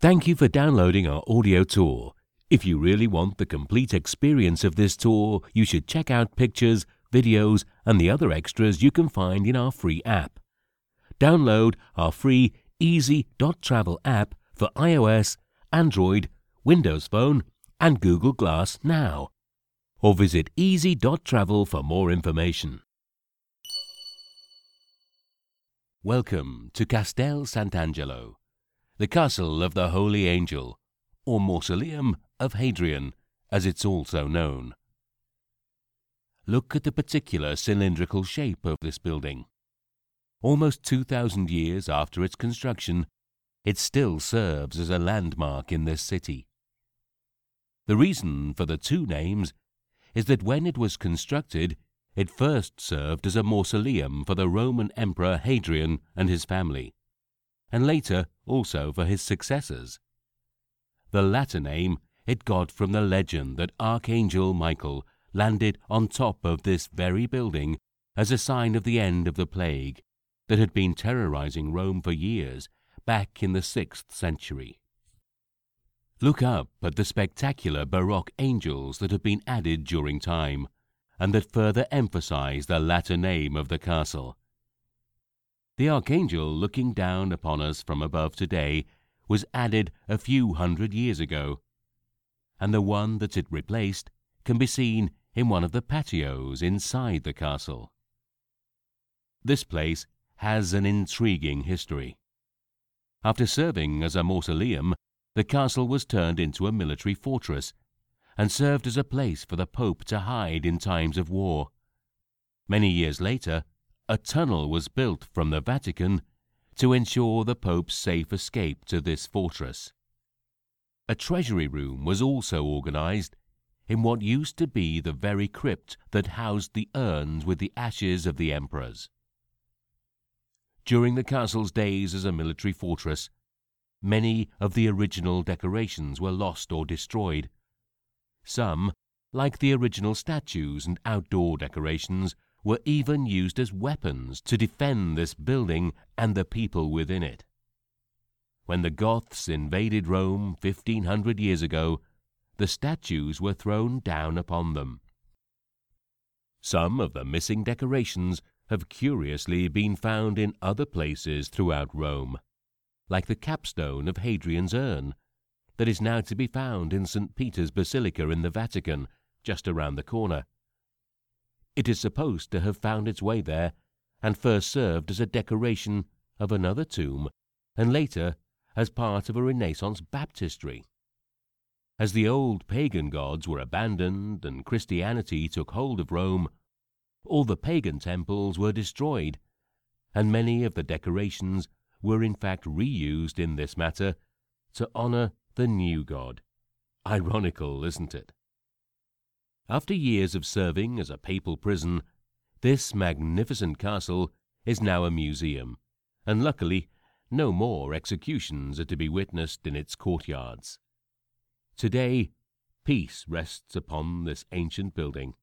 Thank you for downloading our audio tour. If you really want the complete experience of this tour, you should check out pictures, videos, and the other extras you can find in our free app. Download our free Easy.travel app for iOS, Android, Windows Phone, and Google Glass now. Or visit easy.travel for more information. Welcome to Castel Sant'Angelo, the castle of the Holy Angel, or Mausoleum of Hadrian, as it's also known. Look at the particular cylindrical shape of this building. Almost 2,000 years after its construction, it still serves as a landmark in this city. The reason for the two names is that when it was constructed, it first served as a mausoleum for the Roman Emperor Hadrian and his family, and later also for his successors. The latter name it got from the legend that Archangel Michael landed on top of this very building as a sign of the end of the plague that had been terrorizing Rome for years back in the 6th century. Look up at the spectacular Baroque angels that have been added during time and that further emphasize the latter name of the castle. The archangel looking down upon us from above today was added a few hundred years ago, and the one that it replaced can be seen in one of the patios inside the castle. This place has an intriguing history. After serving as a mausoleum, the castle was turned into a military fortress and served as a place for the Pope to hide in times of war. Many years later, a tunnel was built from the Vatican to ensure the Pope's safe escape to this fortress. A treasury room was also organized in what used to be the very crypt that housed the urns with the ashes of the emperors. During the castle's days as a military fortress, many of the original decorations were lost or destroyed. Some, like the original statues and outdoor decorations, were even used as weapons to defend this building and the people within it. When the Goths invaded Rome 1500 years ago, the statues were thrown down upon them. Some of the missing decorations have curiously been found in other places throughout Rome, like the capstone of Hadrian's urn that is now to be found in St. Peter's Basilica in the Vatican, just around the corner. It is supposed to have found its way there and first served as a decoration of another tomb and later as part of a Renaissance baptistry. As the old pagan gods were abandoned and Christianity took hold of Rome, all the pagan temples were destroyed, and many of the decorations were in fact reused in this matter to honor the new god. Ironical, isn't it? After years of serving as a papal prison, this magnificent castle is now a museum, and luckily no more executions are to be witnessed in its courtyards. Today, peace rests upon this ancient building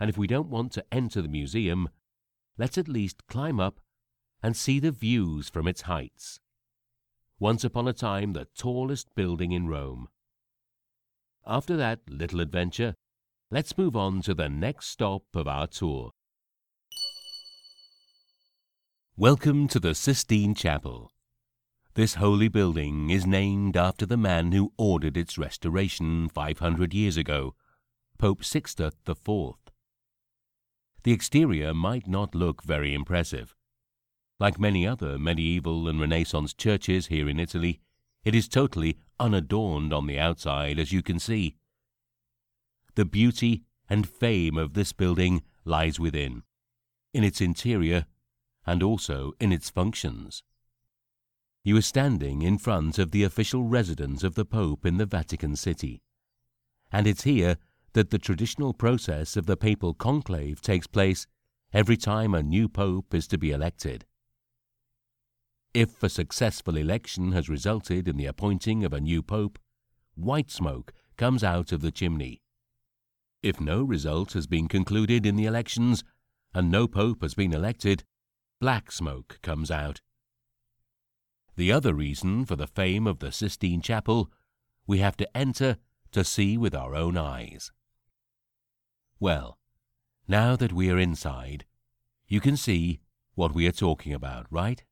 and if we don't want to enter the museum, let's at least climb up and see the views from its heights. Once upon a time, the tallest building in Rome. After that little adventure, let's move on to the next stop of our tour. Welcome to the Sistine Chapel. This holy building is named after the man who ordered its restoration 500 years ago, Pope Sixtus IV the exterior might not look very impressive. Like many other medieval and Renaissance churches here in Italy, it is totally unadorned on the outside, as you can see. The beauty and fame of this building lies within, in its interior, and also in its functions. You are standing in front of the official residence of the Pope in the Vatican City, and it's here that the traditional process of the papal conclave takes place every time a new pope is to be elected. If a successful election has resulted in the appointing of a new pope, white smoke comes out of the chimney. If no result has been concluded in the elections and no pope has been elected, black smoke comes out. The other reason for the fame of the Sistine Chapel we have to enter to see with our own eyes. Well, now that we are inside, you can see what we are talking about, right?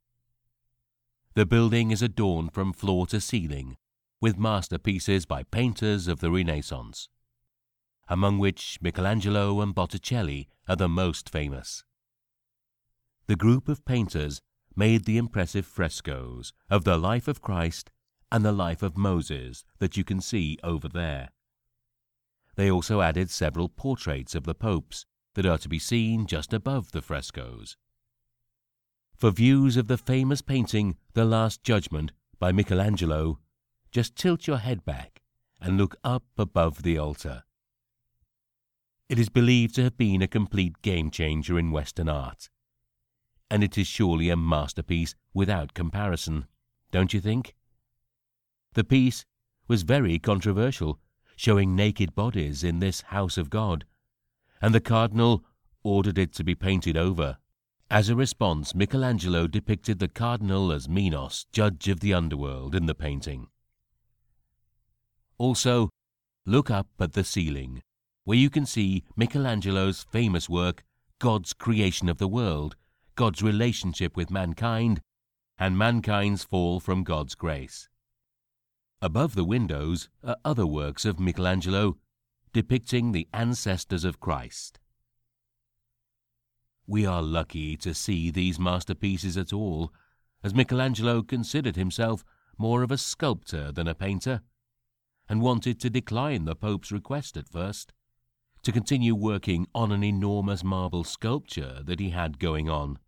The building is adorned from floor to ceiling with masterpieces by painters of the Renaissance, among which Michelangelo and Botticelli are the most famous. The group of painters made the impressive frescoes of the life of Christ and the life of Moses that you can see over there. They also added several portraits of the popes that are to be seen just above the frescoes. For views of the famous painting The Last Judgment by Michelangelo, just tilt your head back and look up above the altar. It is believed to have been a complete game changer in Western art. And it is surely a masterpiece without comparison, don't you think? The piece was very controversial, showing naked bodies in this house of God, and the cardinal ordered it to be painted over. As a response, Michelangelo depicted the cardinal as Minos, judge of the underworld, in the painting. Also, look up at the ceiling, where you can see Michelangelo's famous work, God's creation of the world, God's relationship with mankind, and mankind's fall from God's grace. Above the windows are other works of Michelangelo depicting the ancestors of Christ. We are lucky to see these masterpieces at all, as Michelangelo considered himself more of a sculptor than a painter, and wanted to decline the Pope's request at first, to continue working on an enormous marble sculpture that he had going on.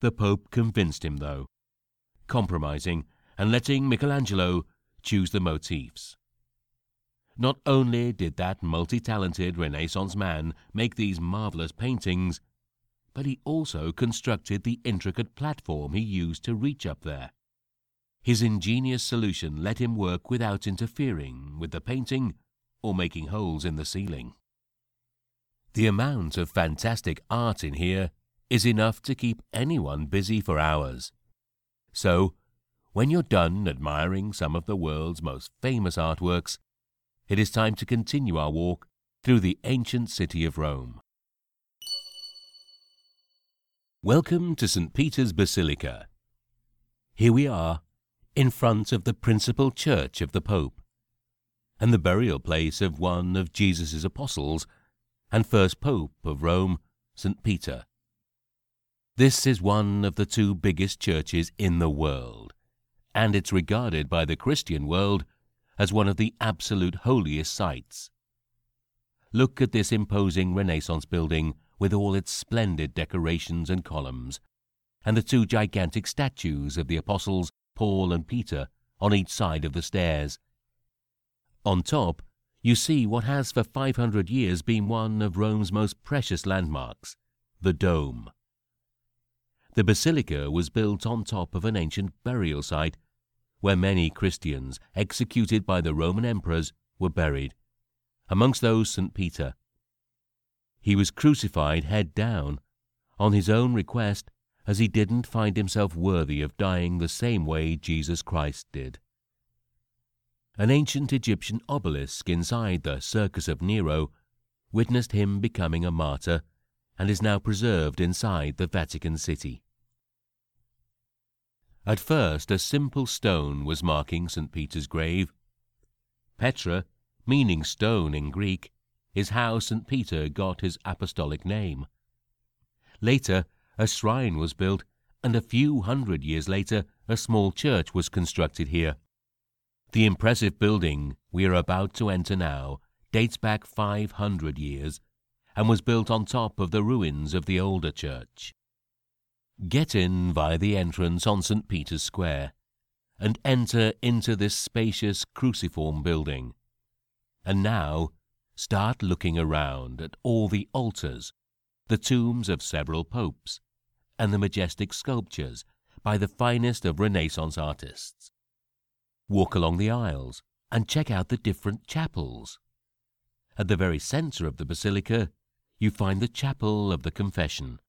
The Pope convinced him, though, compromising and letting Michelangelo choose the motifs. Not only did that multi-talented Renaissance man make these marvelous paintings, but he also constructed the intricate platform he used to reach up there. His ingenious solution let him work without interfering with the painting or making holes in the ceiling. The amount of fantastic art in here is enough to keep anyone busy for hours. So, when you're done admiring some of the world's most famous artworks, it is time to continue our walk through the ancient city of Rome. Welcome to St. Peter's Basilica. Here we are, in front of the principal church of the Pope, and the burial place of one of Jesus' apostles and first Pope of Rome, St. Peter. This is one of the two biggest churches in the world and it's regarded by the Christian world as one of the absolute holiest sites. Look at this imposing Renaissance building with all its splendid decorations and columns, and the two gigantic statues of the apostles Paul and Peter on each side of the stairs. On top, you see what has for 500 years been one of Rome's most precious landmarks, the Dome. The basilica was built on top of an ancient burial site where many Christians executed by the Roman emperors were buried, amongst those St. Peter. He was crucified head down, on his own request, as he didn't find himself worthy of dying the same way Jesus Christ did. An ancient Egyptian obelisk inside the Circus of Nero witnessed him becoming a martyr and is now preserved inside the Vatican City. At first a simple stone was marking St. Peter's grave. Petra, meaning stone in Greek, is how St. Peter got his apostolic name. Later, a shrine was built, and a few hundred years later, a small church was constructed here. The impressive building we are about to enter now dates back 500 years and was built on top of the ruins of the older church. Get in via the entrance on St. Peter's Square and enter into this spacious cruciform building. And now start looking around at all the altars, the tombs of several popes, and the majestic sculptures by the finest of Renaissance artists. Walk along the aisles and check out the different chapels. At the very center of the basilica, you find the chapel of the Confession,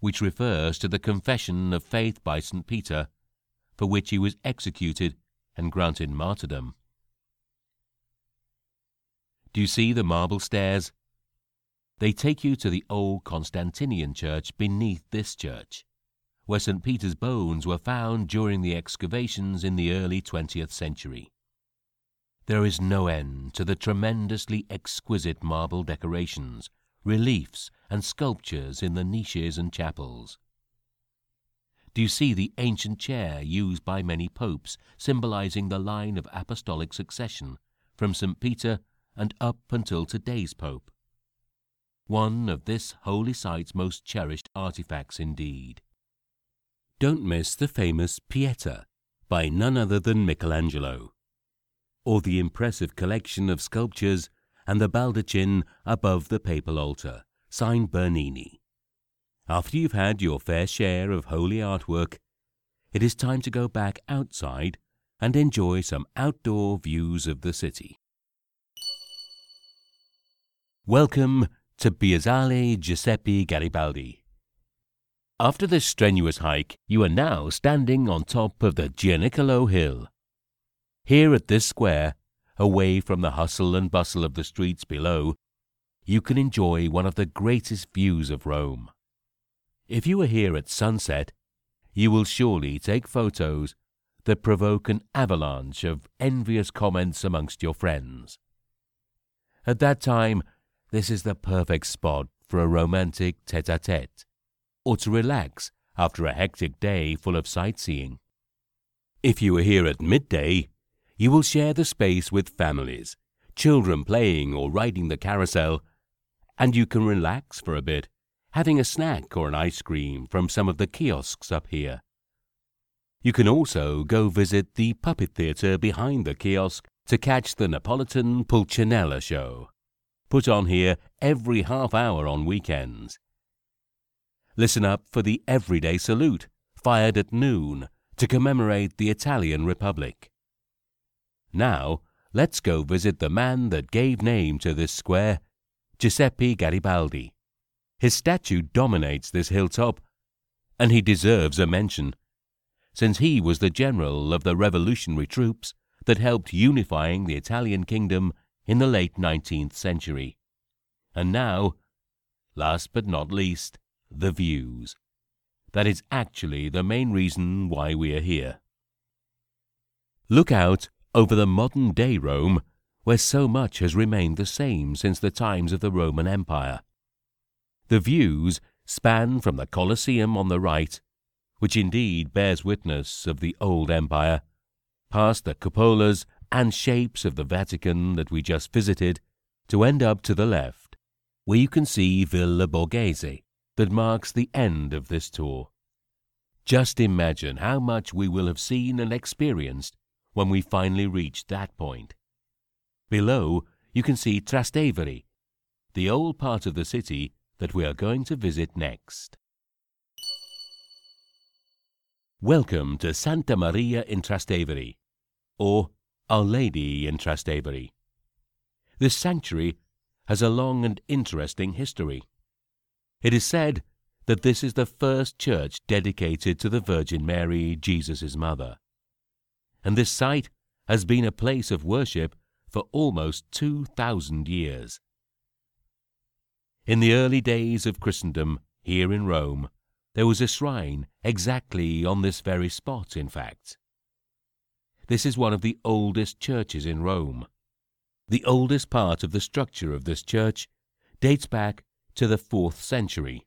which refers to the confession of faith by St. Peter, for which he was executed and granted martyrdom. Do you see the marble stairs? They take you to the old Constantinian church beneath this church, where St. Peter's bones were found during the excavations in the early 20th century. There is no end to the tremendously exquisite marble decorations, reliefs, and sculptures in the niches and chapels. Do you see the ancient chair used by many popes, symbolizing the line of apostolic succession from St. Peter and up until today's Pope. One of this holy site's most cherished artifacts indeed. Don't miss the famous Pieta by none other than Michelangelo, or the impressive collection of sculptures and the baldachin above the papal altar, signed Bernini. After you've had your fair share of holy artwork, it is time to go back outside and enjoy some outdoor views of the city. Welcome to Piazzale Giuseppe Garibaldi. After this strenuous hike, you are now standing on top of the Gianicolo Hill. Here at this square, away from the hustle and bustle of the streets below, you can enjoy one of the greatest views of Rome. If you are here at sunset, you will surely take photos that provoke an avalanche of envious comments amongst your friends. At that time, this is the perfect spot for a romantic tete a tete, or to relax after a hectic day full of sightseeing. If you are here at midday, you will share the space with families, children playing or riding the carousel, and you can relax for a bit, having a snack or an ice cream from some of the kiosks up here. You can also go visit the puppet theatre behind the kiosk to catch the Neapolitan Pulcinella show put on here every half hour on weekends. Listen up for the Everyday Salute, fired at noon to commemorate the Italian Republic. Now, let's go visit the man that gave name to this square, Giuseppe Garibaldi. His statue dominates this hilltop, and he deserves a mention, since he was the general of the revolutionary troops that helped unifying the Italian kingdom in the late 19th century. And now, last but not least, the views. That is actually the main reason why we are here. Look out over the modern day Rome, where so much has remained the same since the times of the Roman Empire. The views span from the Colosseum on the right, which indeed bears witness of the old empire, past the cupolas and shapes of the Vatican that we just visited to end up to the left, where you can see Villa Borghese that marks the end of this tour. Just imagine how much we will have seen and experienced when we finally reach that point. Below, you can see Trastevere, the old part of the city that we are going to visit next. Welcome to Santa Maria in Trastevere, or our Lady in Trastevere. This sanctuary has a long and interesting history. It is said that this is the first church dedicated to the Virgin Mary, Jesus' mother. And this site has been a place of worship for almost 2,000 years. In the early days of Christendom, here in Rome, there was a shrine exactly on this very spot, in fact. This is one of the oldest churches in Rome. The oldest part of the structure of this church dates back to the 4th century,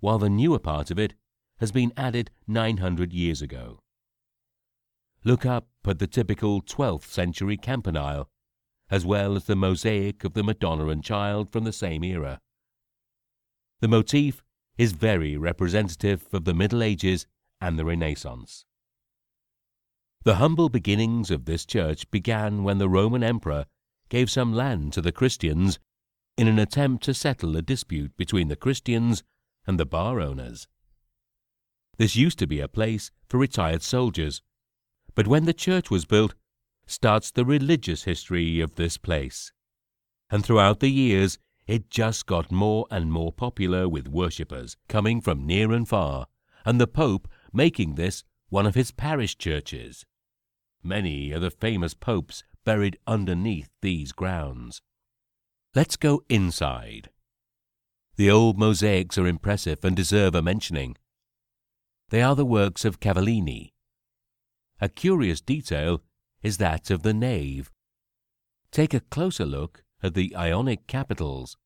while the newer part of it has been added 900 years ago. Look up at the typical 12th century campanile, as well as the mosaic of the Madonna and Child from the same era. The motif is very representative of the Middle Ages and the Renaissance. The humble beginnings of this church began when the Roman emperor gave some land to the Christians in an attempt to settle a dispute between the Christians and the bar owners. This used to be a place for retired soldiers, but when the church was built, starts the religious history of this place. And throughout the years, it just got more and more popular with worshippers coming from near and far, and the Pope making this one of his parish churches. Many are the famous popes buried underneath these grounds. Let's go inside. The old mosaics are impressive and deserve a mentioning. They are the works of Cavallini. A curious detail is that of the nave. Take a closer look at the Ionic capitals,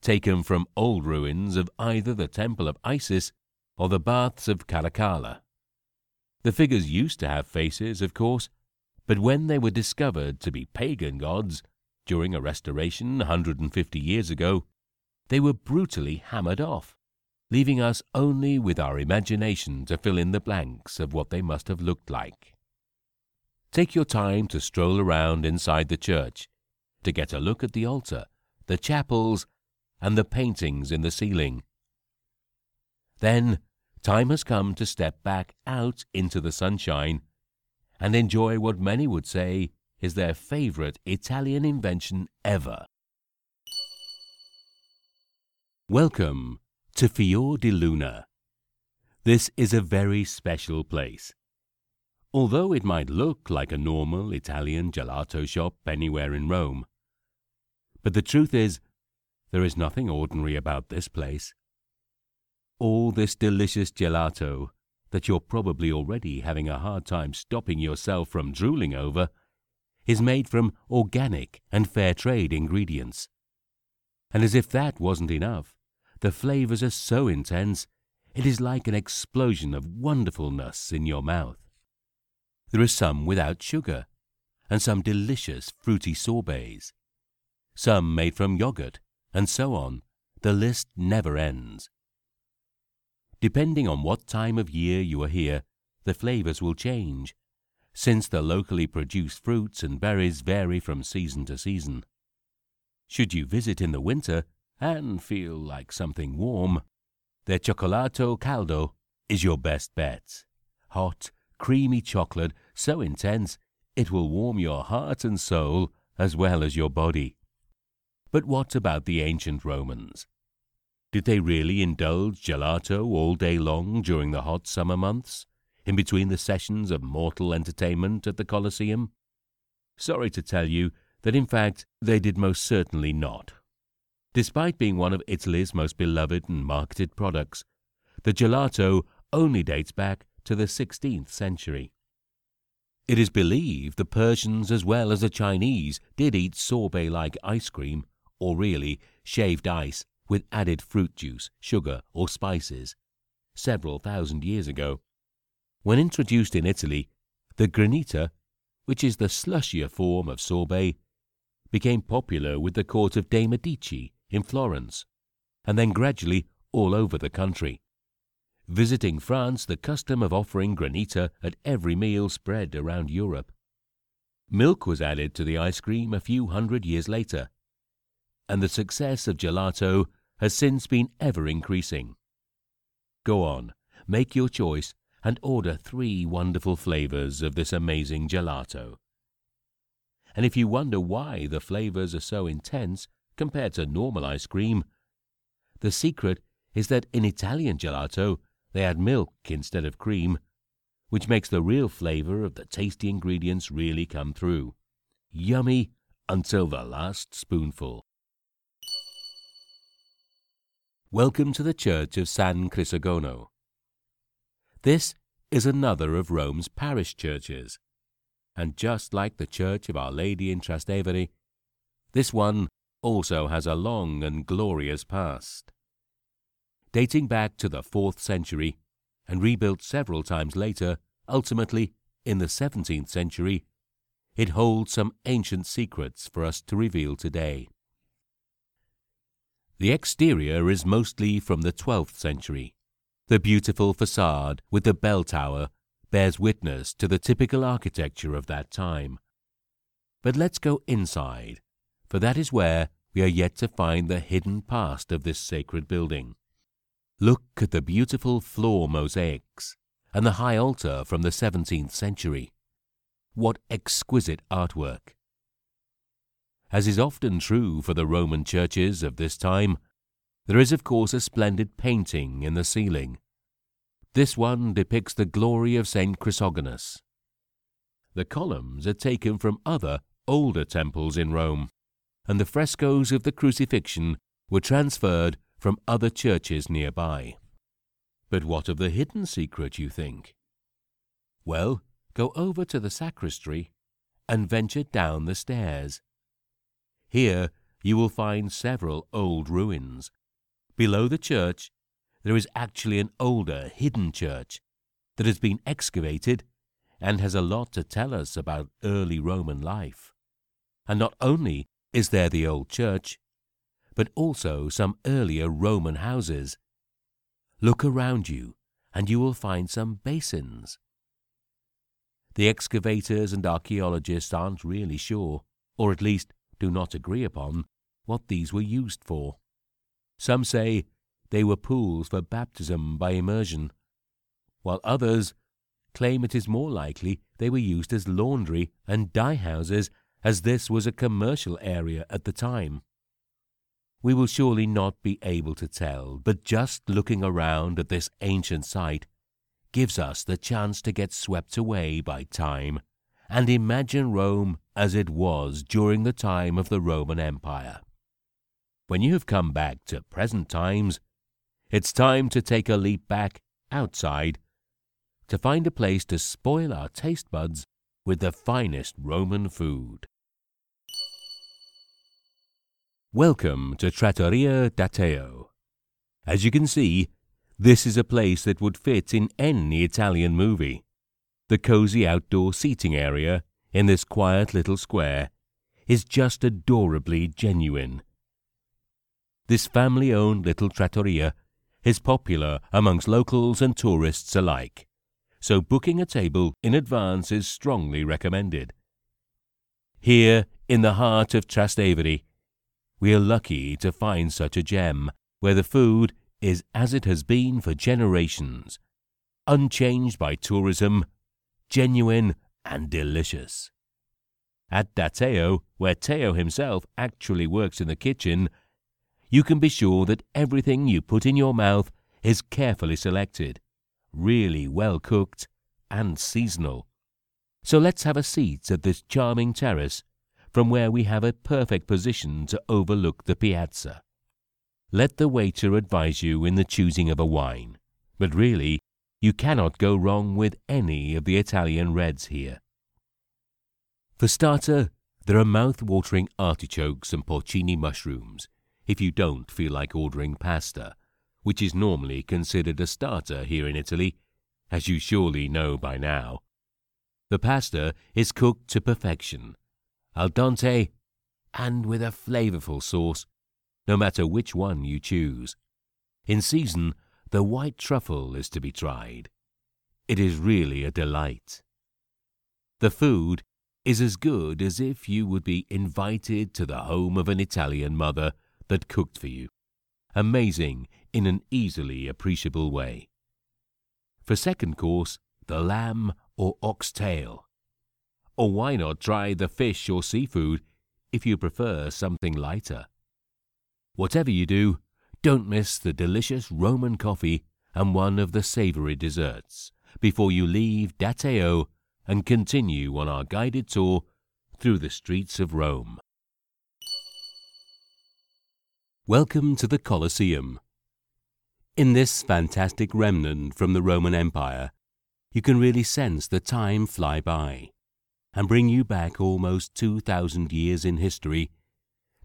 taken from old ruins of either the Temple of Isis or the Baths of Caracalla. The figures used to have faces, of course, but when they were discovered to be pagan gods during a restoration 150 years ago, they were brutally hammered off, leaving us only with our imagination to fill in the blanks of what they must have looked like. Take your time to stroll around inside the church to get a look at the altar, the chapels, and the paintings in the ceiling. Then, time has come to step back out into the sunshine and enjoy what many would say is their favorite Italian invention ever. Welcome to Fior di Luna. This is a very special place. Although it might look like a normal Italian gelato shop anywhere in Rome, but the truth is, there is nothing ordinary about this place. All this delicious gelato that you're probably already having a hard time stopping yourself from drooling over is made from organic and fair trade ingredients. And as if that wasn't enough, the flavors are so intense it is like an explosion of wonderfulness in your mouth. There are some without sugar, and some delicious fruity sorbets, some made from yogurt, and so on. The list never ends. Depending on what time of year you are here, the flavors will change, since the locally produced fruits and berries vary from season to season. Should you visit in the winter and feel like something warm, their cioccolato caldo is your best bet. Hot, creamy chocolate so intense it will warm your heart and soul as well as your body. But what about the ancient Romans? Did they really indulge gelato all day long during the hot summer months, in between the sessions of mortal entertainment at the Colosseum? Sorry to tell you that in fact they did most certainly not. Despite being one of Italy's most beloved and marketed products, the gelato only dates back to the 16th century. It is believed the Persians as well as the Chinese did eat sorbet like ice cream, or really shaved ice with added fruit juice, sugar, or spices, several thousand years ago. When introduced in Italy, the granita, which is the slushier form of sorbet, became popular with the court of De Medici in Florence, and then gradually all over the country. Visiting France, the custom of offering granita at every meal spread around Europe. Milk was added to the ice cream a few hundred years later, and the success of gelato has since been ever increasing. Go on, make your choice and order three wonderful flavors of this amazing gelato. And if you wonder why the flavors are so intense compared to normal ice cream, the secret is that in Italian gelato they add milk instead of cream, which makes the real flavor of the tasty ingredients really come through. Yummy until the last spoonful. Welcome to the Church of San Crisogono. This is another of Rome's parish churches, and just like the Church of Our Lady in Trastevere, this one also has a long and glorious past. Dating back to the 4th century and rebuilt several times later, ultimately in the 17th century, it holds some ancient secrets for us to reveal today. The exterior is mostly from the 12th century. The beautiful facade with the bell tower bears witness to the typical architecture of that time. But let's go inside, for that is where we are yet to find the hidden past of this sacred building. Look at the beautiful floor mosaics and the high altar from the 17th century. What exquisite artwork! As is often true for the Roman churches of this time, there is of course a splendid painting in the ceiling. This one depicts the glory of St. Chrysogonus. The columns are taken from other, older temples in Rome, and the frescoes of the crucifixion were transferred from other churches nearby. But what of the hidden secret, you think? Well, go over to the sacristy and venture down the stairs. Here you will find several old ruins. Below the church, there is actually an older, hidden church that has been excavated and has a lot to tell us about early Roman life. And not only is there the old church, but also some earlier Roman houses. Look around you, and you will find some basins. The excavators and archaeologists aren't really sure, or at least do not agree upon, what these were used for. Some say they were pools for baptism by immersion, while others claim it is more likely they were used as laundry and dye houses as this was a commercial area at the time. We will surely not be able to tell, but just looking around at this ancient site gives us the chance to get swept away by time and imagine Rome as it was during the time of the Roman Empire. When you have come back to present times, it's time to take a leap back outside to find a place to spoil our taste buds with the finest Roman food. Welcome to Trattoria Da Teo. As you can see, this is a place that would fit in any Italian movie. The cozy outdoor seating area in this quiet little square is just adorably genuine. This family owned little trattoria is popular amongst locals and tourists alike so booking a table in advance is strongly recommended. Here, in the heart of Trastevere, we are lucky to find such a gem where the food is as it has been for generations, unchanged by tourism, genuine and delicious. At Da Teo, where Teo himself actually works in the kitchen, you can be sure that everything you put in your mouth is carefully selected really well cooked, and seasonal. So let's have a seat at this charming terrace from where we have a perfect position to overlook the piazza. Let the waiter advise you in the choosing of a wine, but really, you cannot go wrong with any of the Italian reds here. For starter, there are mouth-watering artichokes and porcini mushrooms if you don't feel like ordering pasta which is normally considered a starter here in Italy, as you surely know by now. The pasta is cooked to perfection, al dente, and with a flavorful sauce, no matter which one you choose. In season, the white truffle is to be tried. It is really a delight. The food is as good as if you would be invited to the home of an Italian mother that cooked for you. Amazing in an easily appreciable way. For second course, the lamb or oxtail. Or why not try the fish or seafood if you prefer something lighter? Whatever you do, don't miss the delicious Roman coffee and one of the savory desserts before you leave Da Teo and continue on our guided tour through the streets of Rome. Welcome to the Colosseum, in this fantastic remnant from the Roman Empire, you can really sense the time fly by and bring you back almost 2,000 years in history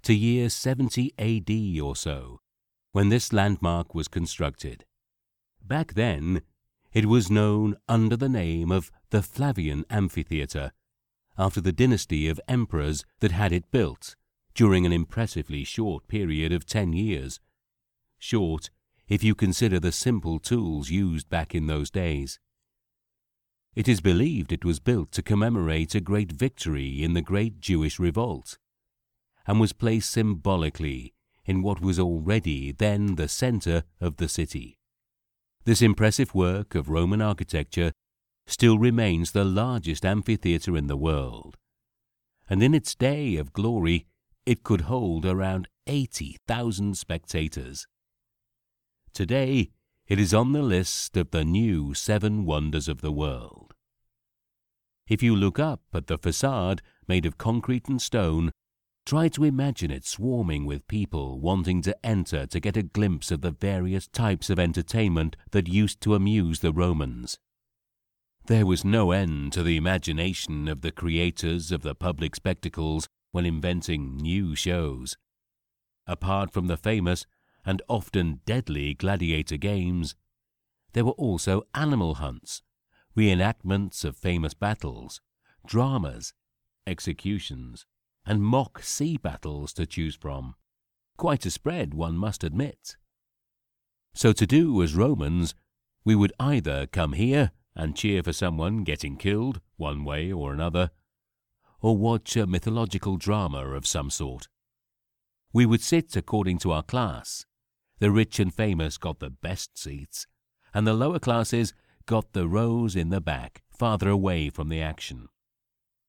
to year 70 AD or so, when this landmark was constructed. Back then, it was known under the name of the Flavian Amphitheatre, after the dynasty of emperors that had it built during an impressively short period of 10 years. Short if you consider the simple tools used back in those days. It is believed it was built to commemorate a great victory in the Great Jewish Revolt, and was placed symbolically in what was already then the center of the city. This impressive work of Roman architecture still remains the largest amphitheatre in the world, and in its day of glory it could hold around 80,000 spectators. Today, it is on the list of the new seven wonders of the world. If you look up at the facade made of concrete and stone, try to imagine it swarming with people wanting to enter to get a glimpse of the various types of entertainment that used to amuse the Romans. There was no end to the imagination of the creators of the public spectacles when inventing new shows. Apart from the famous and often deadly gladiator games, there were also animal hunts, reenactments of famous battles, dramas, executions, and mock sea battles to choose from. Quite a spread, one must admit. So to do as Romans, we would either come here and cheer for someone getting killed, one way or another, or watch a mythological drama of some sort. We would sit according to our class. The rich and famous got the best seats, and the lower classes got the rows in the back, farther away from the action.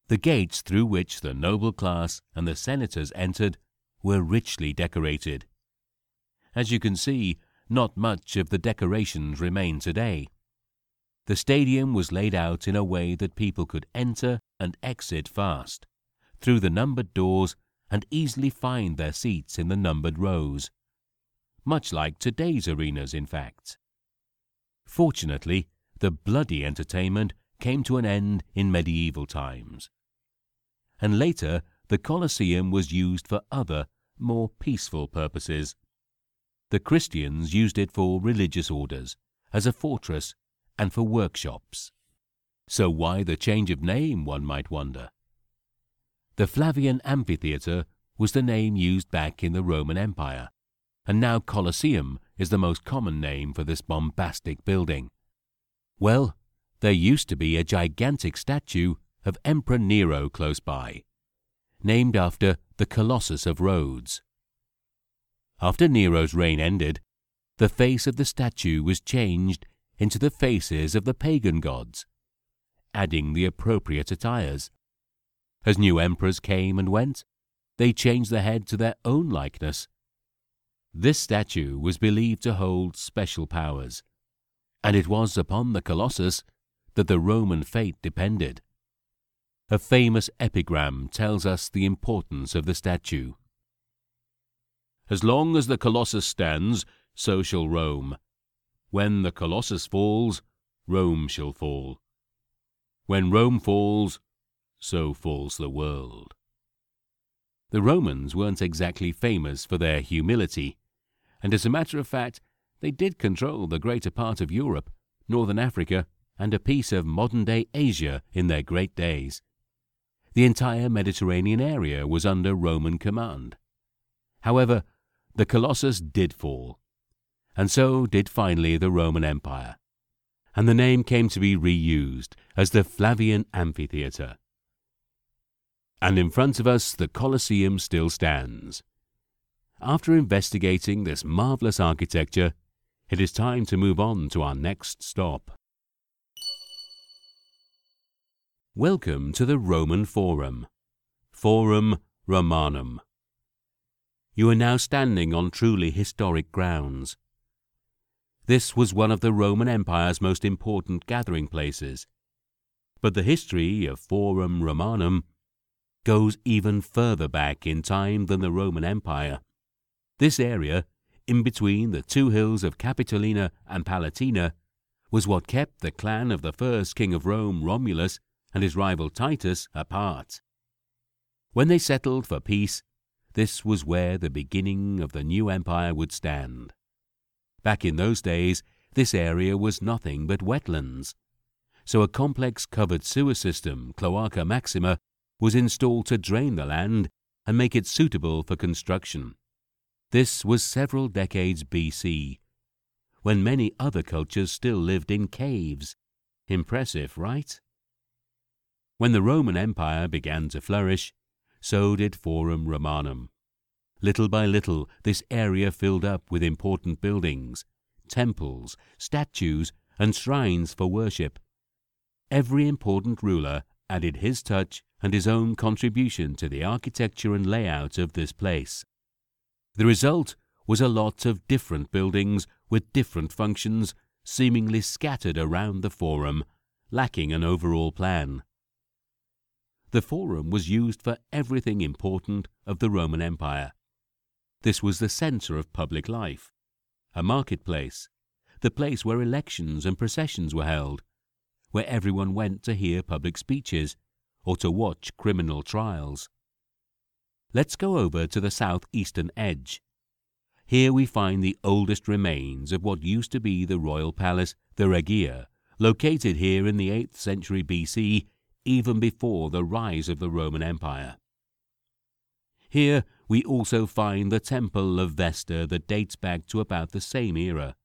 The gates through which the noble class and the senators entered were richly decorated. As you can see, not much of the decorations remain today. The stadium was laid out in a way that people could enter and exit fast, through the numbered doors, and easily find their seats in the numbered rows. Much like today's arenas, in fact. Fortunately, the bloody entertainment came to an end in medieval times. And later, the Colosseum was used for other, more peaceful purposes. The Christians used it for religious orders, as a fortress, and for workshops. So why the change of name, one might wonder? The Flavian Amphitheatre was the name used back in the Roman Empire, and now Colosseum is the most common name for this bombastic building. Well, there used to be a gigantic statue of Emperor Nero close by, named after the Colossus of Rhodes. After Nero's reign ended, the face of the statue was changed into the faces of the pagan gods, adding the appropriate attires. As new emperors came and went, they changed the head to their own likeness. This statue was believed to hold special powers, and it was upon the Colossus that the Roman fate depended. A famous epigram tells us the importance of the statue. As long as the Colossus stands, so shall Rome. When the Colossus falls, Rome shall fall. When Rome falls, so falls the world. The Romans weren't exactly famous for their humility, and as a matter of fact, they did control the greater part of Europe, northern Africa, and a piece of modern day Asia in their great days. The entire Mediterranean area was under Roman command. However, the Colossus did fall, and so did finally the Roman Empire, and the name came to be reused as the Flavian Amphitheatre. And in front of us, the Colosseum still stands. After investigating this marvelous architecture, it is time to move on to our next stop. Welcome to the Roman Forum, Forum Romanum. You are now standing on truly historic grounds. This was one of the Roman Empire's most important gathering places. But the history of Forum Romanum goes even further back in time than the Roman Empire. This area, in between the two hills of Capitolina and Palatina, was what kept the clan of the first king of Rome, Romulus, and his rival Titus apart. When they settled for peace, this was where the beginning of the new empire would stand. Back in those days, this area was nothing but wetlands. So a complex covered sewer system, Cloaca Maxima, was installed to drain the land and make it suitable for construction. This was several decades BC, when many other cultures still lived in caves. Impressive, right? When the Roman Empire began to flourish, so did Forum Romanum. Little by little, this area filled up with important buildings, temples, statues, and shrines for worship. Every important ruler added his touch and his own contribution to the architecture and layout of this place. The result was a lot of different buildings with different functions seemingly scattered around the Forum, lacking an overall plan. The Forum was used for everything important of the Roman Empire. This was the centre of public life, a marketplace, the place where elections and processions were held, where everyone went to hear public speeches or to watch criminal trials. Let's go over to the southeastern edge. Here we find the oldest remains of what used to be the royal palace, the Regia, located here in the 8th century BC, even before the rise of the Roman Empire. Here we also find the temple of Vesta that dates back to about the same era.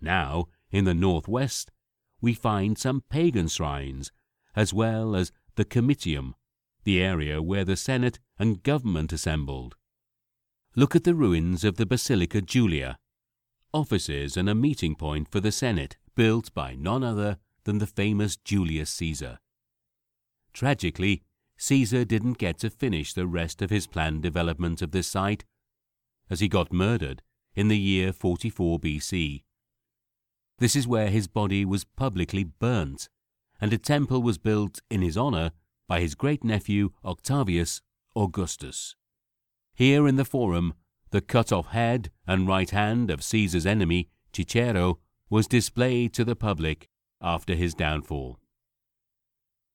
Now, in the northwest, we find some pagan shrines, as well as the Comitium, the area where the Senate and government assembled. Look at the ruins of the Basilica Julia, offices and a meeting point for the Senate built by none other than the famous Julius Caesar. Tragically, Caesar didn't get to finish the rest of his planned development of this site, as he got murdered in the year 44 BC. This is where his body was publicly burnt, and a temple was built in his honor by his great nephew Octavius Augustus. Here in the Forum, the cut off head and right hand of Caesar's enemy, Cicero, was displayed to the public after his downfall.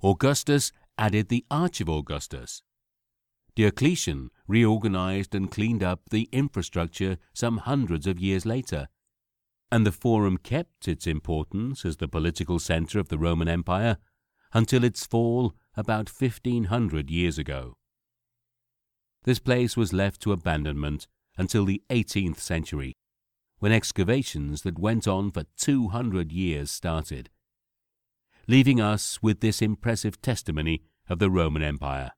Augustus added the Arch of Augustus. Diocletian reorganized and cleaned up the infrastructure some hundreds of years later, and the Forum kept its importance as the political center of the Roman Empire until its fall about 1500 years ago. This place was left to abandonment until the 18th century, when excavations that went on for 200 years started, leaving us with this impressive testimony of the Roman Empire.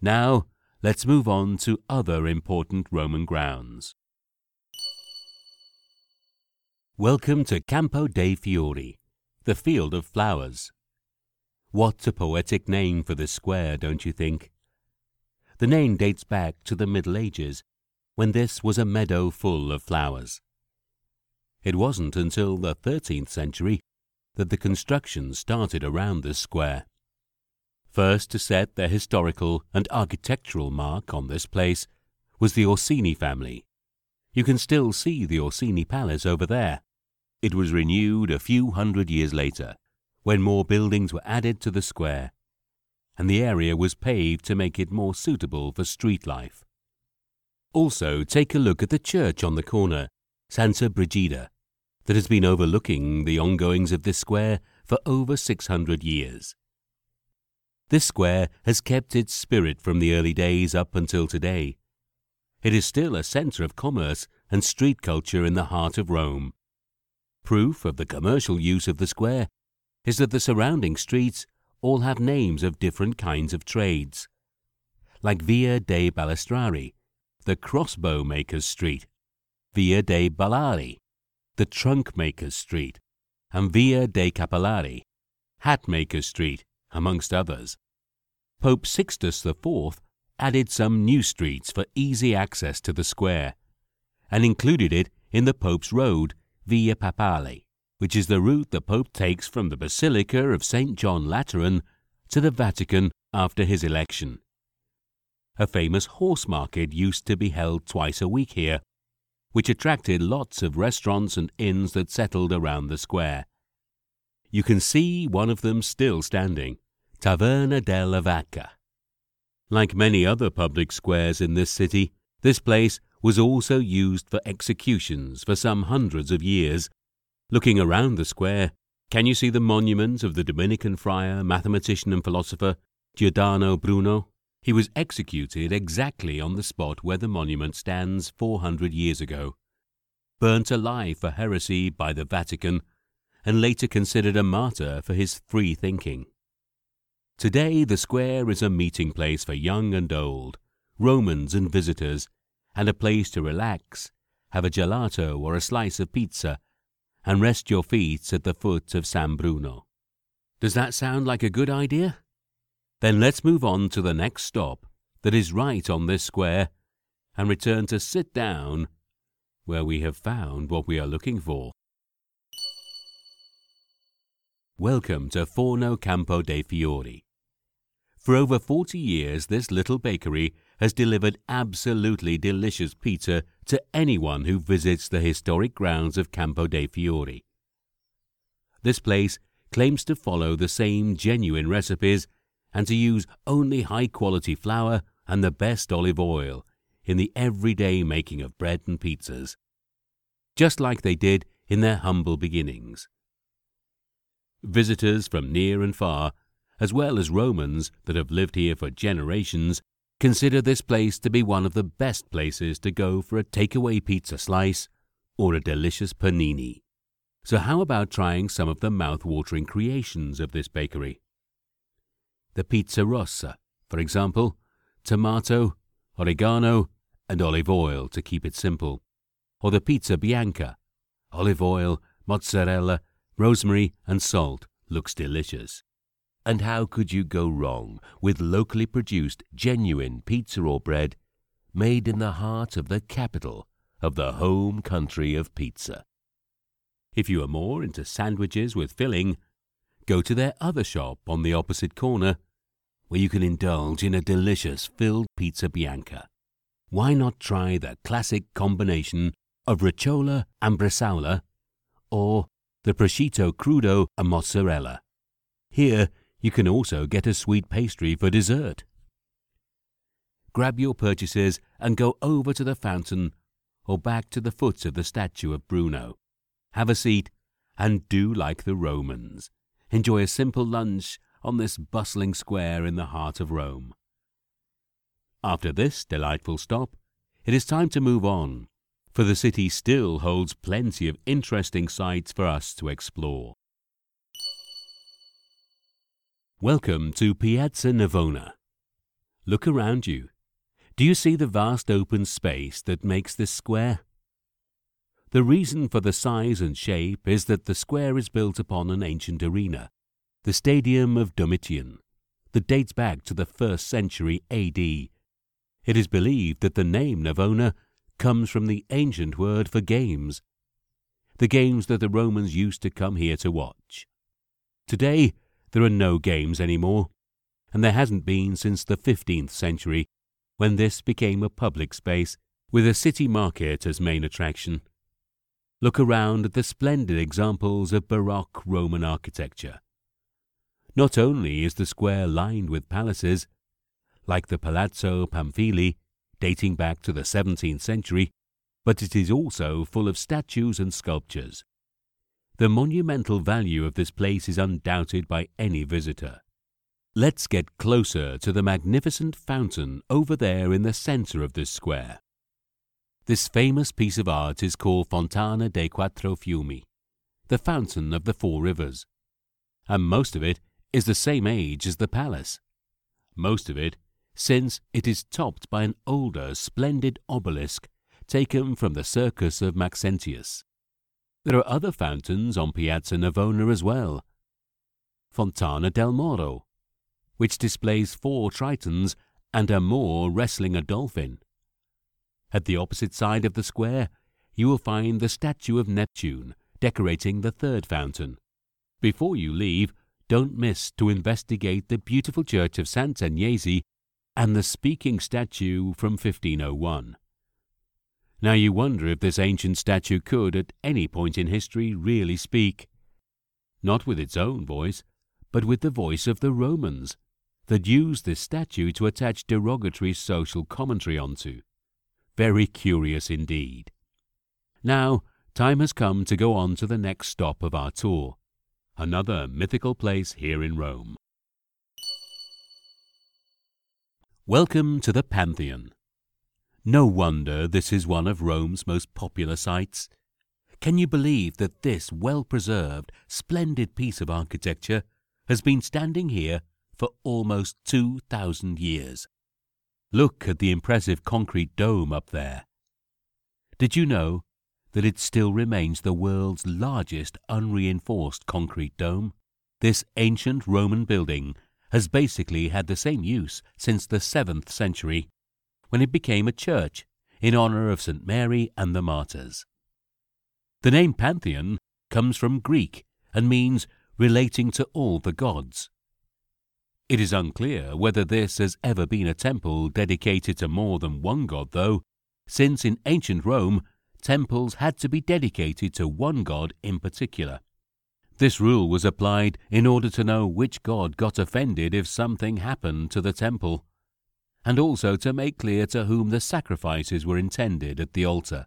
Now, let's move on to other important Roman grounds. Welcome to Campo dei Fiori, the Field of Flowers. What a poetic name for the square, don't you think? The name dates back to the Middle Ages, when this was a meadow full of flowers. It wasn't until the 13th century that the construction started around this square. First to set their historical and architectural mark on this place was the Orsini family. You can still see the Orsini Palace over there. It was renewed a few hundred years later when more buildings were added to the square, and the area was paved to make it more suitable for street life. Also, take a look at the church on the corner, Santa Brigida, that has been overlooking the ongoings of this square for over 600 years. This square has kept its spirit from the early days up until today. It is still a centre of commerce and street culture in the heart of Rome. Proof of the commercial use of the square is that the surrounding streets all have names of different kinds of trades. Like Via dei Balestrari, the crossbow maker's street, Via dei Baullari, the trunk maker's street, and Via dei Cappellari, hat maker's street, amongst others. Pope Sixtus IV added some new streets for easy access to the square, and included it in the Pope's Road, Via Papale which is the route the Pope takes from the Basilica of St. John Lateran to the Vatican after his election. A famous horse market used to be held twice a week here, which attracted lots of restaurants and inns that settled around the square. You can see one of them still standing, Taverna della Vacca. Like many other public squares in this city, this place was also used for executions for some hundreds of years Looking around the square, can you see the monument of the Dominican friar, mathematician, and philosopher Giordano Bruno? He was executed exactly on the spot where the monument stands 400 years ago. Burnt alive for heresy by the Vatican, and later considered a martyr for his free thinking. Today, the square is a meeting place for young and old, Romans and visitors, and a place to relax, have a gelato or a slice of pizza, and rest your feet at the foot of San Bruno. Does that sound like a good idea? Then let's move on to the next stop that is right on this square and return to sit down where we have found what we are looking for. Welcome to Forno Campo dei Fiori. For over 40 years, this little bakery has delivered absolutely delicious pizza to anyone who visits the historic grounds of Campo dei Fiori. This place claims to follow the same genuine recipes and to use only high quality flour and the best olive oil in the everyday making of bread and pizzas, just like they did in their humble beginnings. Visitors from near and far, as well as Romans that have lived here for generations, consider this place to be one of the best places to go for a takeaway pizza slice or a delicious panini. So, how about trying some of the mouth-watering creations of this bakery? The pizza rossa, for example, tomato, oregano, and olive oil to keep it simple, or the pizza bianca, olive oil, mozzarella, rosemary, and salt looks delicious. And how could you go wrong with locally produced genuine pizza or bread made in the heart of the capital of the home country of pizza? If you are more into sandwiches with filling, go to their other shop on the opposite corner where you can indulge in a delicious filled pizza bianca why not try the classic combination of ricotta and bresaola or the prosciutto crudo and mozzarella? Here, you can also get a sweet pastry for dessert. Grab your purchases and go over to the fountain or back to the foot of the statue of Bruno. Have a seat and do like the Romans. Enjoy a simple lunch on this bustling square in the heart of Rome. After this delightful stop, it is time to move on, for the city still holds plenty of interesting sights for us to explore. Welcome to Piazza Navona. Look around you. Do you see the vast open space that makes this square? The reason for the size and shape is that the square is built upon an ancient arena, the Stadium of Domitian, that dates back to the first century AD it is believed that the name Navona comes from the ancient word for games, the games that the Romans used to come here to watch. Today, there are no games anymore, and there hasn't been since the 15th century, when this became a public space with a city market as main attraction. Look around at the splendid examples of Baroque Roman architecture. Not only is the square lined with palaces, like the Palazzo Pamphili, dating back to the 17th century, but it is also full of statues and sculptures. The monumental value of this place is undoubted by any visitor. Let's get closer to the magnificent fountain over there in the center of this square. This famous piece of art is called Fontana dei Quattro Fiumi, the Fountain of the Four Rivers, and most of it is the same age as the palace. Most of it since it is topped by an older, splendid obelisk taken from the circus of Maxentius. There are other fountains on Piazza Navona as well. Fontana del Moro, which displays four tritons and a Moor wrestling a dolphin. At the opposite side of the square, you will find the statue of Neptune decorating the third fountain. Before you leave, don't miss to investigate the beautiful church of Sant'Agnese and the speaking statue from 1501. Now you wonder if this ancient statue could, at any point in history, really speak. Not with its own voice, but with the voice of the Romans, that used this statue to attach derogatory social commentary onto. Very curious indeed. Now, time has come to go on to the next stop of our tour, another mythical place here in Rome. Welcome to the Pantheon. No wonder this is one of Rome's most popular sites. Can you believe that this well preserved, splendid piece of architecture has been standing here for almost 2,000 years? Look at the impressive concrete dome up there. Did you know that it still remains the world's largest unreinforced concrete dome? This ancient Roman building has basically had the same use since the 7th century, when it became a church in honor of St. Mary and the martyrs. The name Pantheon comes from Greek and means relating to all the gods. It is unclear whether this has ever been a temple dedicated to more than one god, though, since in ancient Rome, temples had to be dedicated to one god in particular. This rule was applied in order to know which god got offended if something happened to the temple, and also to make clear to whom the sacrifices were intended at the altar.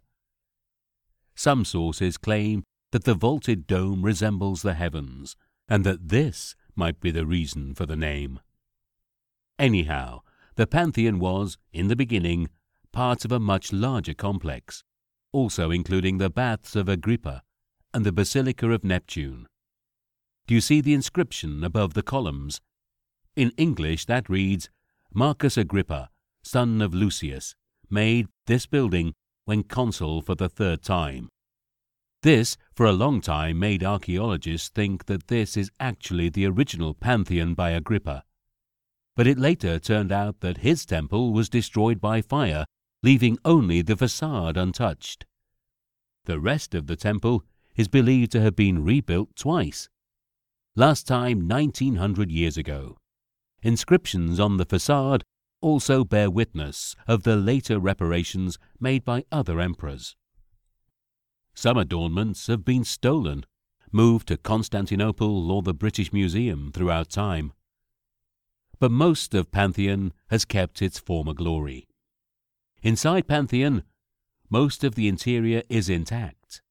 Some sources claim that the vaulted dome resembles the heavens, and that this might be the reason for the name. Anyhow, the Pantheon was, in the beginning, part of a much larger complex, also including the Baths of Agrippa and the Basilica of Neptune. Do you see the inscription above the columns? In English, that reads Marcus Agrippa, son of Lucius, made this building when consul for the third time. This, for a long time, made archaeologists think that this is actually the original Pantheon by Agrippa. But it later turned out that his temple was destroyed by fire, leaving only the facade untouched. The rest of the temple is believed to have been rebuilt twice. Last time 1900 years ago. Inscriptions on the facade also bear witness of the later reparations made by other emperors. Some adornments have been stolen, moved to Constantinople or the British Museum throughout time. But most of Pantheon has kept its former glory. Inside Pantheon, most of the interior is intact.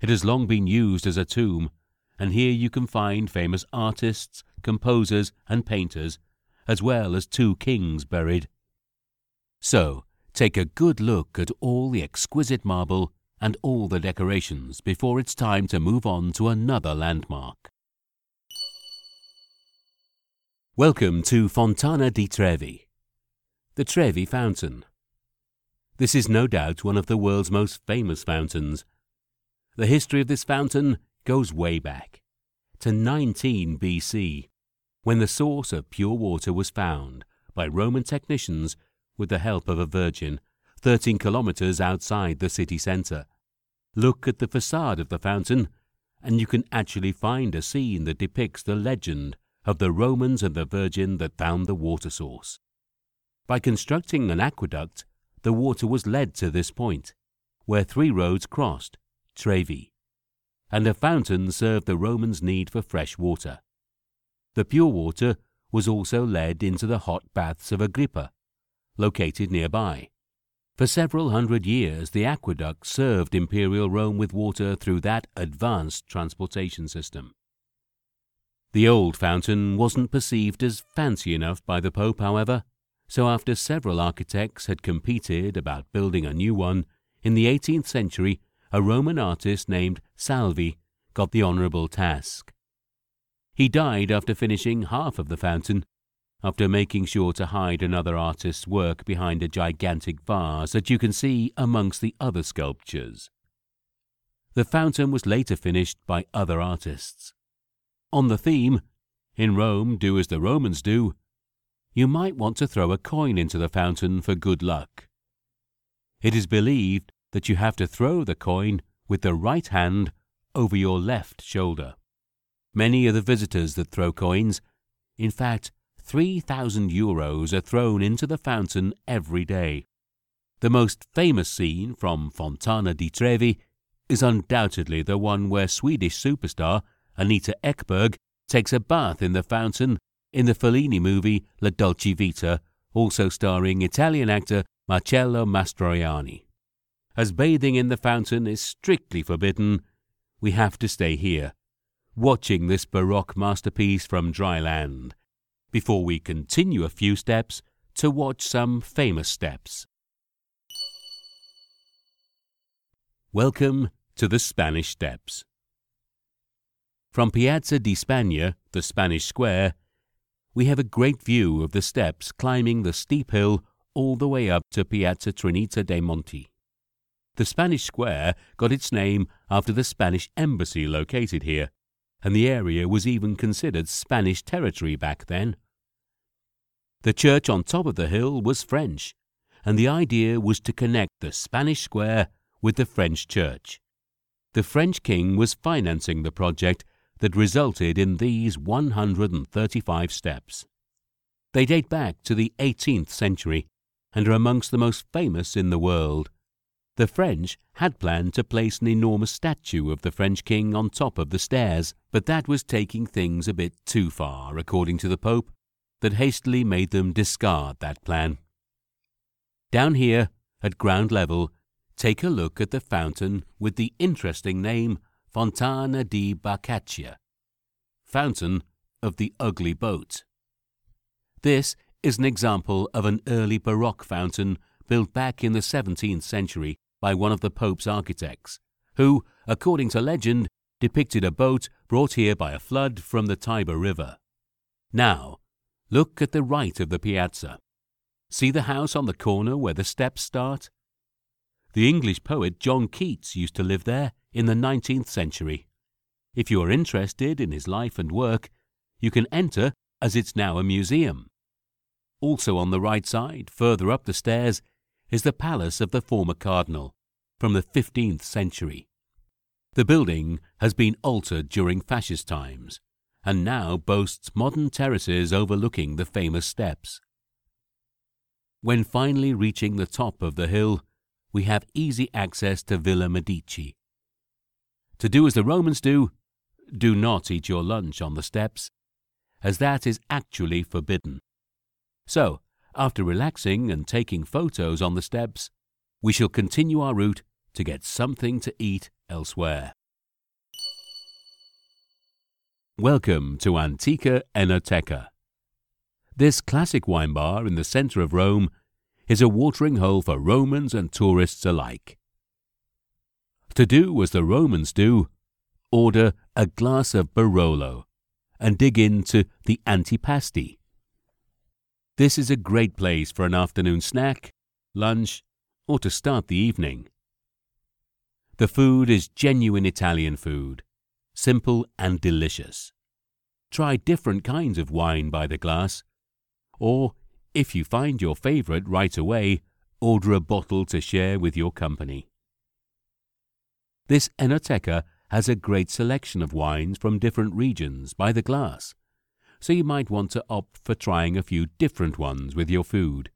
It has long been used as a tomb, and here you can find famous artists, composers, and painters, as well as two kings buried. So, take a good look at all the exquisite marble and all the decorations before it's time to move on to another landmark. Welcome to Fontana di Trevi, the Trevi Fountain. This is no doubt one of the world's most famous fountains. The history of this fountain goes way back to 19 BC, when the source of pure water was found by Roman technicians with the help of a virgin 13 kilometers outside the city center. Look at the facade of the fountain, and you can actually find a scene that depicts the legend of the Romans and the Virgin that found the water source. By constructing an aqueduct, the water was led to this point, where three roads crossed, Trevi, and a fountain served the Romans' need for fresh water. The pure water was also led into the hot baths of Agrippa, located nearby. For several hundred years, the aqueduct served Imperial Rome with water through that advanced transportation system. The old fountain wasn't perceived as fancy enough by the Pope, however, so after several architects had competed about building a new one, in the 18th century a Roman artist named Salvi got the honourable task. He died after finishing half of the fountain, after making sure to hide another artist's work behind a gigantic vase that you can see amongst the other sculptures. The fountain was later finished by other artists. On the theme, In Rome, do as the Romans do, you might want to throw a coin into the fountain for good luck. It is believed that you have to throw the coin with the right hand over your left shoulder. Many are the visitors that throw coins. In fact, 3,000 euros are thrown into the fountain every day. The most famous scene from Fontana di Trevi is undoubtedly the one where Swedish superstar Anita Ekberg takes a bath in the fountain in the Fellini movie La Dolce Vita, also starring Italian actor Marcello Mastroianni. As bathing in the fountain is strictly forbidden, we have to stay here, watching this Baroque masterpiece from dry land, before we continue a few steps to watch some famous steps. Welcome to the Spanish Steps. From Piazza di Spagna, the Spanish Square, we have a great view of the steps climbing the steep hill all the way up to Piazza Trinita dei Monti. The Spanish Square got its name after the Spanish embassy located here, and the area was even considered Spanish territory back then. The church on top of the hill was French, and the idea was to connect the Spanish square with the French church. The French king was financing the project that resulted in these 135 steps. They date back to the 18th century and are amongst the most famous in the world. The French had planned to place an enormous statue of the French king on top of the stairs, but that was taking things a bit too far, according to the Pope, that hastily made them discard that plan. Down here, at ground level, take a look at the fountain with the interesting name Fontana di Barcaccia, Fountain of the Ugly Boat. This is an example of an early Baroque fountain built back in the 17th century by one of the Pope's architects, who, according to legend, depicted a boat brought here by a flood from the Tiber River. Now, look at the right of the piazza. See the house on the corner where the steps start? The English poet John Keats used to live there in the 19th century. If you are interested in his life and work, you can enter as it's now a museum. Also on the right side, further up the stairs, is the palace of the former cardinal from the 15th century. The building has been altered during fascist times and now boasts modern terraces overlooking the famous steps. When finally reaching the top of the hill, we have easy access to Villa Medici. To do as the Romans do, do not eat your lunch on the steps, as that is actually forbidden. So, after relaxing and taking photos on the steps, we shall continue our route to get something to eat elsewhere. Welcome to Antica Enoteca. This classic wine bar in the centre of Rome is a watering hole for Romans and tourists alike. To do as the Romans do, order a glass of Barolo and dig into the antipasti. This is a great place for an afternoon snack, lunch, or to start the evening. The food is genuine Italian food, simple and delicious. Try different kinds of wine by the glass, or if you find your favorite right away, order a bottle to share with your company. This Enoteca has a great selection of wines from different regions by the glass so you might want to opt for trying a few different ones with your food.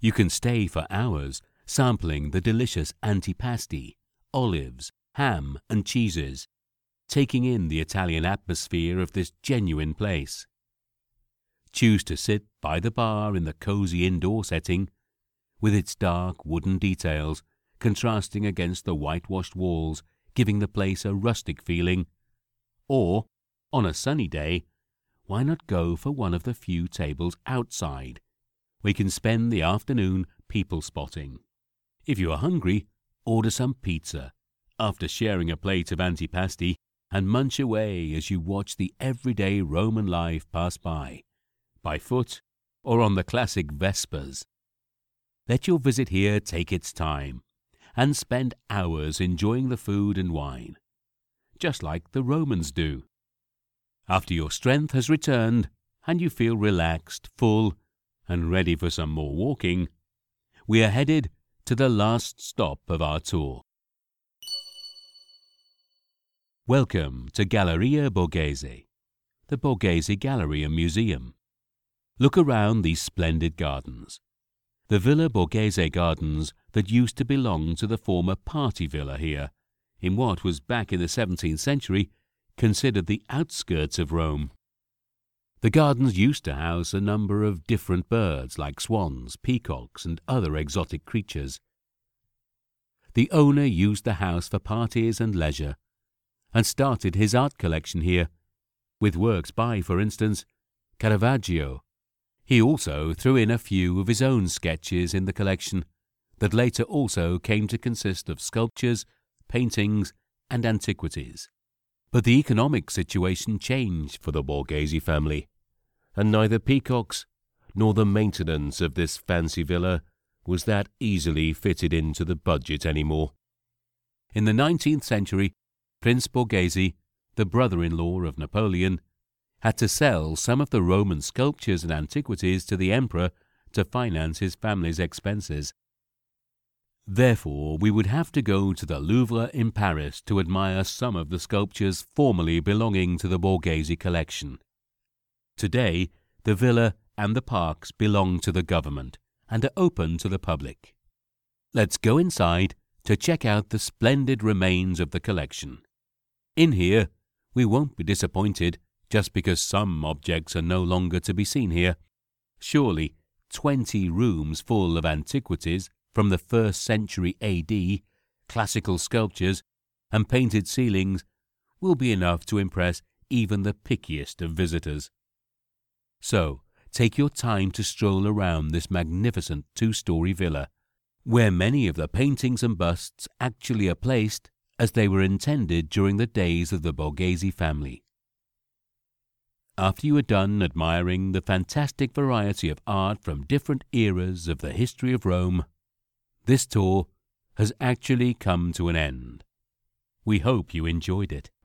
You can stay for hours sampling the delicious antipasti, olives, ham, and cheeses, taking in the Italian atmosphere of this genuine place. Choose to sit by the bar in the cozy indoor setting, with its dark wooden details contrasting against the whitewashed walls, giving the place a rustic feeling, or, on a sunny day, why not go for one of the few tables outside? We can spend the afternoon people spotting. If you are hungry, order some pizza after sharing a plate of antipasti and munch away as you watch the everyday Roman life pass by, by foot or on the classic Vespas. Let your visit here take its time and spend hours enjoying the food and wine, just like the Romans do. After your strength has returned and you feel relaxed, full, and ready for some more walking, we are headed to the last stop of our tour. Welcome to Galleria Borghese, the Borghese Gallery and Museum. Look around these splendid gardens. The Villa Borghese Gardens that used to belong to the former party villa here, in what was back in the 17th century considered the outskirts of Rome. The gardens used to house a number of different birds like swans, peacocks, and other exotic creatures. The owner used the house for parties and leisure, and started his art collection here, with works by, for instance, Caravaggio. He also threw in a few of his own sketches in the collection that later also came to consist of sculptures, paintings, and antiquities. But the economic situation changed for the Borghese family, and neither peacocks nor the maintenance of this fancy villa was that easily fitted into the budget anymore. In the 19th century, Prince Borghese, the brother-in-law of Napoleon, had to sell some of the Roman sculptures and antiquities to the emperor to finance his family's expenses. Therefore, we would have to go to the Louvre in Paris to admire some of the sculptures formerly belonging to the Borghese collection. Today, the villa and the parks belong to the government and are open to the public. Let's go inside to check out the splendid remains of the collection. In here, we won't be disappointed just because some objects are no longer to be seen here. Surely, 20 rooms full of antiquities from the first century AD, classical sculptures, and painted ceilings will be enough to impress even the pickiest of visitors. So, take your time to stroll around this magnificent two story villa, where many of the paintings and busts actually are placed as they were intended during the days of the Borghese family. After you are done admiring the fantastic variety of art from different eras of the history of Rome, this tour has actually come to an end. We hope you enjoyed it.